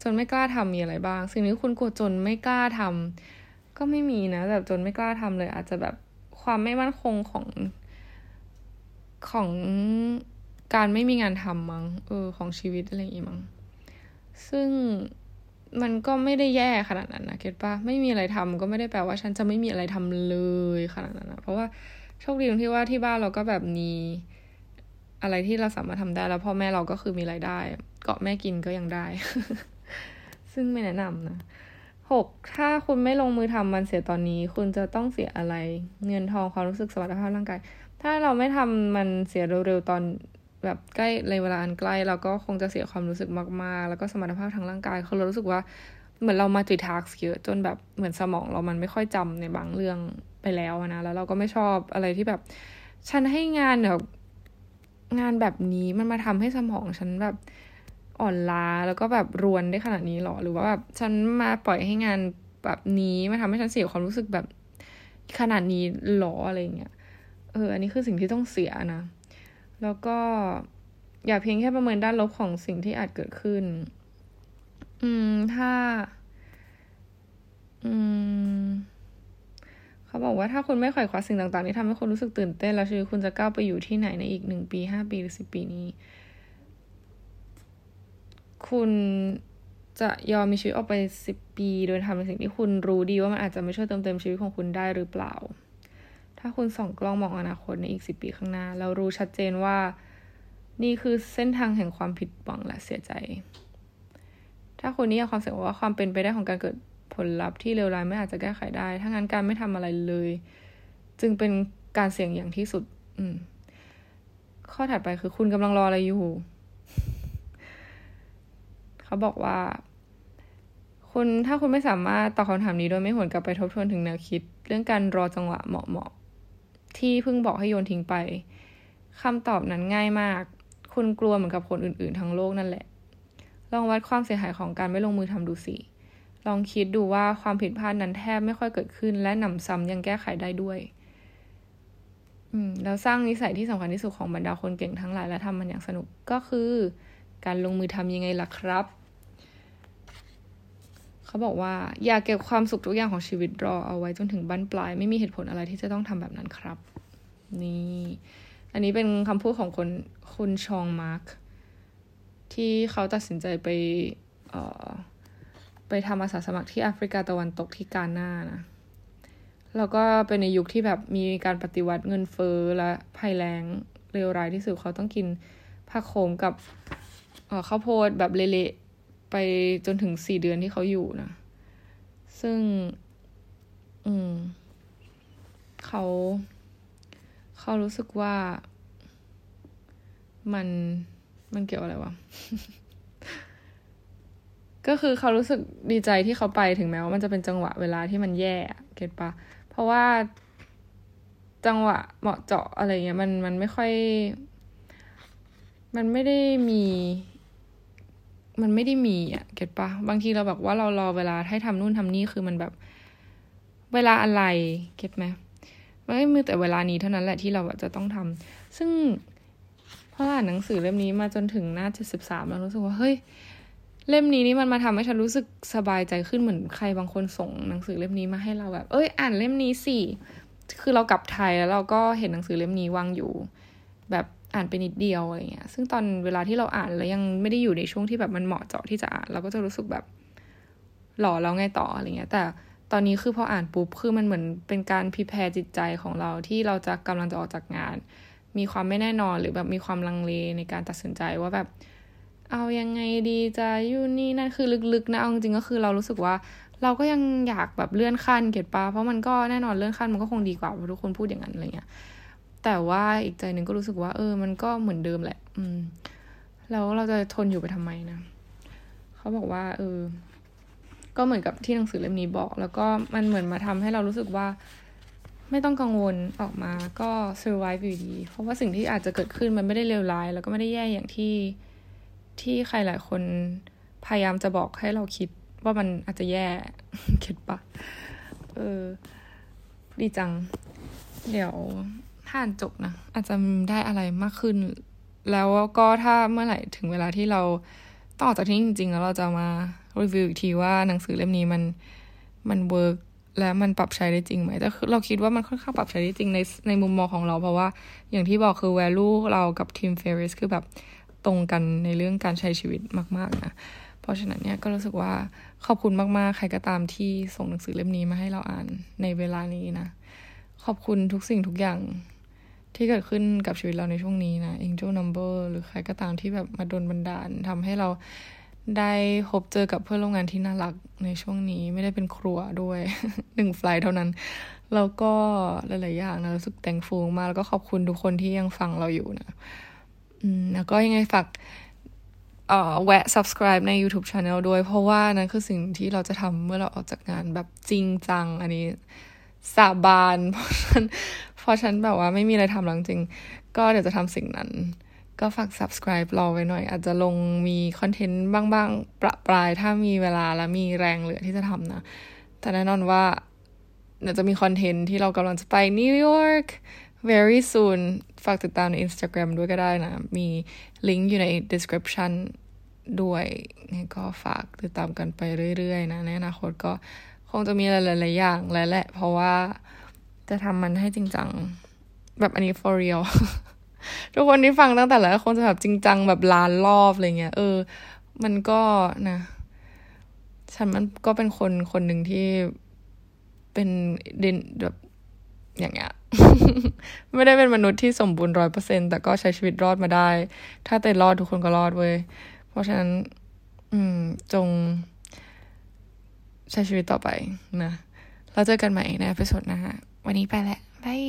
จนไม่กล้าทำมีอะไรบ้าง สิ่งที่คุณกลัวจนไม่กล้าทำก็ไม่มีนะแบบจนไม่กล้าทำเลย อาจจะแบบความไม่มั่นคงของของการไม่มีงานทำมั้ง เออ ของชีวิตอะไรอย่างงี้มั้ง ซึ่ง มันก็ไม่ได้แย่ขนาดนั้นนะเก็ตปะไม่มีอะไรทำก็ไม่ได้แปลว่าฉันจะไม่มีอะไรทำเลยขนาดนั้นนะเพราะว่าโชคดีตรงที่ว่าที่บ้านเราก็แบบมีอะไรที่เราสามารถทำได้ แล้วพ่อแม่เราก็คือมีรายได้ เกาะแม่กินก็ยังได้ ซึ่งไม่แนะนำนะหกถ้าคุณไม่ลงมือทำมันเสียตอนนี้ คุณจะต้องเสียอะไร เงินทองความรู้สึกสมรรถภาพร่างกาย ถ้าเราไม่ทำมันเสียเร็วๆตอน แบบใกล้ในเวลาอันใกล้เราก็คงจะเสียความรู้สึกมากๆ แล้วก็สมรรถภาพทางร่างกายคือเรารู้สึกว่าเหมือนเรามาติดทักเยอะจนแบบเหมือนสมองเรามันไม่ค่อยจำในบางเรื่องไปแล้วนะแล้วเราก็ไม่ชอบอะไรที่แบบ ฉันให้งานแบบงานแบบนี้มันมาทำให้สมองฉันแบบอ่อนล้าแล้วก็แบบรวนได้ขนาดนี้หรอ หรือว่าแบบฉันมาปล่อยให้งานแบบนี้มาทำให้ฉันเสียความรู้สึกแบบขนาดนี้หรออะไรเงี้ยเออ อันนี้คือสิ่งที่ต้องเสียนะ แล้วก็อย่าเพียงแค่ประเมินด้านลบของสิ่งที่อาจเกิดขึ้น อืม ถ้า อืม เขาบอกว่าถ้าคุณไม่ข่อยคว้าสิ่งต่างๆที่ทำให้คุณรู้สึกตื่นเต้น แล้วชีวิตคุณจะก้าวไปอยู่ที่ไหนในอีกหนึ่งปีห้าปีหรือสิบปีนี้ คุณจะยอมมีชีวิตออกไปสิบปี โดยทำในสิ่งที่คุณรู้ดีว่ามันอาจจะไม่ช่วยเติมเต็มชีวิตของคุณได้หรือเปล่า ถ้าคุณส่องกล้องมองอนาคตในอีกสิบปีข้างหน้า เรารู้ชัดเจนว่า นี่คือเส้นทางแห่งความผิดหวังและเสียใจ ถ้าคุณนิยามความเสี่ยงว่าความเป็นไปได้ของการเกิดผลลัพธ์ที่เลวร้ายไม่อาจจะแก้ไขได้ ถ้างั้นการไม่ทำอะไรเลย จึงเป็นการเสี่ยงอย่างที่สุด อืม ข้อถัดไปคือคุณกำลังรออะไรอยู่ เขาบอกว่า คุณถ้าคุณไม่สามารถตอบคำถามนี้โดยไม่หวนกลับไปทบทวนถึงแนวคิด เรื่องการรอจังหวะเหมาะ ที่เพิ่งบอกให้โยนทิ้งไปคำตอบนั้นง่ายมาก คุณกลัวเหมือนกับคนอื่นๆ ทั้งโลกนั่นแหละ ลองวัดความเสียหายของการไม่ลงมือทำดูสิ ลองคิดดูว่าความผิดพลาดนั้นแทบไม่ค่อยเกิดขึ้น และหนำซ้ำยังแก้ไขได้ด้วย อืม แล้วสร้างนิสัยที่สำคัญที่สุดของบรรดาคนเก่งทั้งหลายและทำมันอย่างสนุกก็คือ การลงมือทำยังไงล่ะครับ เขาบอกว่าอย่าเก็บความสุขทุกอย่างของชีวิตรอเอาไว้จนถึงบั้นปลาย ไม่มีเหตุผลอะไรที่จะต้องทำแบบนั้นครับ นี่ อันนี้เป็นคำพูดของคนคุณชองมาร์กที่เขาตัดสินใจไปเอ่อไปทำอาสาสมัครที่แอฟริกาตะวันตกที่กาหน้านะแล้วก็เป็นในยุคที่แบบมีการปฏิวัติเงินเฟ้อและภัยแล้งเร็วร้ายที่สุดเขาต้องกินผักโขมกับข้าวโพดแบบเละ ไปจนถึงสี่เดือนที่เขาอยู่นะ ซึ่ง อืม เขา เขารู้สึกว่ามันมันเกี่ยวอะไรวะ ก็คือเขารู้สึกดีใจที่เขาไปถึงแม้ว่ามันจะเป็นจังหวะเวลาที่มันแย่เก็ตปะ เพราะว่าจังหวะเหมาะเจาะอะไรเงี้ยมันมันไม่ค่อย มันไม่ได้มี มันไม่ได้มีอะเก็ตปะบางทีเราแบบว่าเรารอเวลาให้ทำนู่นทำนี่คือมันแบบ เวลาอะไรเก็ตไหมไม่มีแต่เวลานี้เท่านั้นแหละที่เราจะต้องทำซึ่งพออ่านหนังสือเล่มนี้มาจนถึงหน้าเจ็ดสิบสามแล้วรู้สึกว่าเฮ้ยเล่มนี้นี่มันมาทำให้ฉันรู้สึกสบายใจขึ้นเหมือนใครบางคนส่งหนังสือเล่มนี้มาให้เราแบบ เอ้ย อ่านเล่มนี้สิคือเรากลับไทยแล้วเราก็เห็นหนังสือเล่มนี้วางอยู่ แบบ อ่านไปนิดเดียวอะไรเงี้ย ซึ่งตอนเวลาที่เราอ่านแล้วยังไม่ได้อยู่ในช่วงที่แบบมันเหมาะเจาะที่จะอ่านเราก็จะรู้สึกแบบหล่อแล้วไงต่ออะไรเงี้ย แต่ตอนนี้คือพออ่านปุ๊บคือมันเหมือนเป็นการพิแพรจิตใจของเราที่เราจะกำลังจะออกจากงาน มีความไม่แน่นอนหรือแบบมีความลังเลในการตัดสินใจว่าแบบ เอายังไงดีจะอยู่นี่นั่นคือลึกๆนะเอาจริงก็คือเรารู้สึกว่าเราก็ยังอยากแบบเลื่อนขั้นเก็ตปะเพราะมันก็แน่นอนเลื่อนขั้นมันก็คงดีกว่าทุกคนพูดอย่างนั้นอะไรเงี้ย แต่ว่าอีกใจหนึ่งก็รู้สึกว่า เออ มันก็เหมือนเดิมแหละ อืม แล้วเราจะทนอยู่ไปทำไมนะ เขาบอกว่า เออ ก็เหมือนกับที่หนังสือเล่มนี้บอก แล้วก็มันเหมือนมาทำให้เรารู้สึกว่า ไม่ต้องกังวลออกมาก็ survive อยู่ดี เพราะว่าสิ่งที่อาจจะเกิดขึ้นมันไม่ได้เลวร้าย แล้วก็ไม่ได้แย่อย่างที่ที่ใครหลายคนพยายามจะบอกให้เราคิดว่ามันอาจจะแย่คิดปะเออ ดีจัง เดี๋ยว ถ้าอ่านจบนะอาจจะได้อะไรมากขึ้น แล้วก็ถ้าเมื่อไหร่ถึงเวลาที่เราต้องออกจากที่จริงๆ แล้วเราจะมารีวิวอีกทีว่าหนังสือเล่มนี้มันมัน work และมันปรับใช้ได้จริงไหมแต่คือเราคิดว่ามันค่อนข้างปรับใช้ได้จริงในในมุมมองของเราเพราะว่าอย่างที่บอกคือ value เรากับทีมเฟร s คือแบบตรงกันในเรื่องการใช้ชีวิตมากๆนะเพราะฉะนั้นเนี่ยก็รู้สึกว่าขอบคุณมากๆ ใครก็ตามที่ส่งหนังสือเล่มนี้มาให้เราอ่านในเวลานี้นะ ขอบคุณทุกสิ่งทุกอย่าง ที่เกิดขึ้นกับชีวิตเราในช่วงนี้นะ Angel Number หรือใครก็ตามที่แบบมาโดนบันดาลทำให้เราได้พบเจอกับเพื่อนร่วมงานที่น่ารักในช่วงนี้ไม่ได้เป็นครัวด้วยหนึ่งไฟล์เท่านั้น แล้วก็หลาย ๆ อย่างนะรู้สึกแต่งฟูมากแล้วก็ขอบคุณทุกคนที่ยังฟังเราอยู่นะอืมแล้วก็ยังไงฝากเอ่อแวะ subscribe ใน YouTube Channel ด้วย เพราะว่านั่นคือสิ่งที่เราจะทำเมื่อเราออกจากงานแบบจริงจัง อันนี้สาบาน เพราะฉะนั้น เพราะฉันแบบว่าไม่มีอะไรทำแล้วจริง ก็เดี๋ยวจะทำสิ่งนั้น ก็ฝาก subscribe รอไว้หน่อย อาจจะลงมี content บ้างๆ ประปรายถ้ามีเวลาและมีแรงเหลือที่จะทำนะ แต่แน่นอนว่าเดี๋ยวจะมี content ที่เรากำลังจะไปนิวยอร์ก very soon ฝากติดตามใน Instagram ด้วยก็ได้นะ มีลิงก์อยู่ใน description ด้วยนี่ก็ฝากติดตามกันไปเรื่อยๆ นะ ในอนาคตก็คงจะมีหลายๆอย่างแล้วแหละ เพราะว่า จะทำมันให้จริงจัง แบบอันนี้ for real ทุกคนที่ฟังตั้งแต่แรกคงจะแบบจริงจังแบบล้านรอบอะไรเงี้ย เออ มันก็นะ ฉันมันก็เป็นคนคนหนึ่งที่เป็นเด่นแบบอย่างเงี้ย ไม่ได้เป็นมนุษย์ที่สมบูรณ์ร้อยเปอร์เซ็นต์แต่ก็ใช้ชีวิตรอดมาได้ ถ้าเต้รอดทุกคนก็รอดเว้ย เพราะฉะนั้น อืม จง ใช้ชีวิตต่อไปนะ แล้วเจอกันใหม่ใน episode หน้า วันนี้ไปแล้ว bye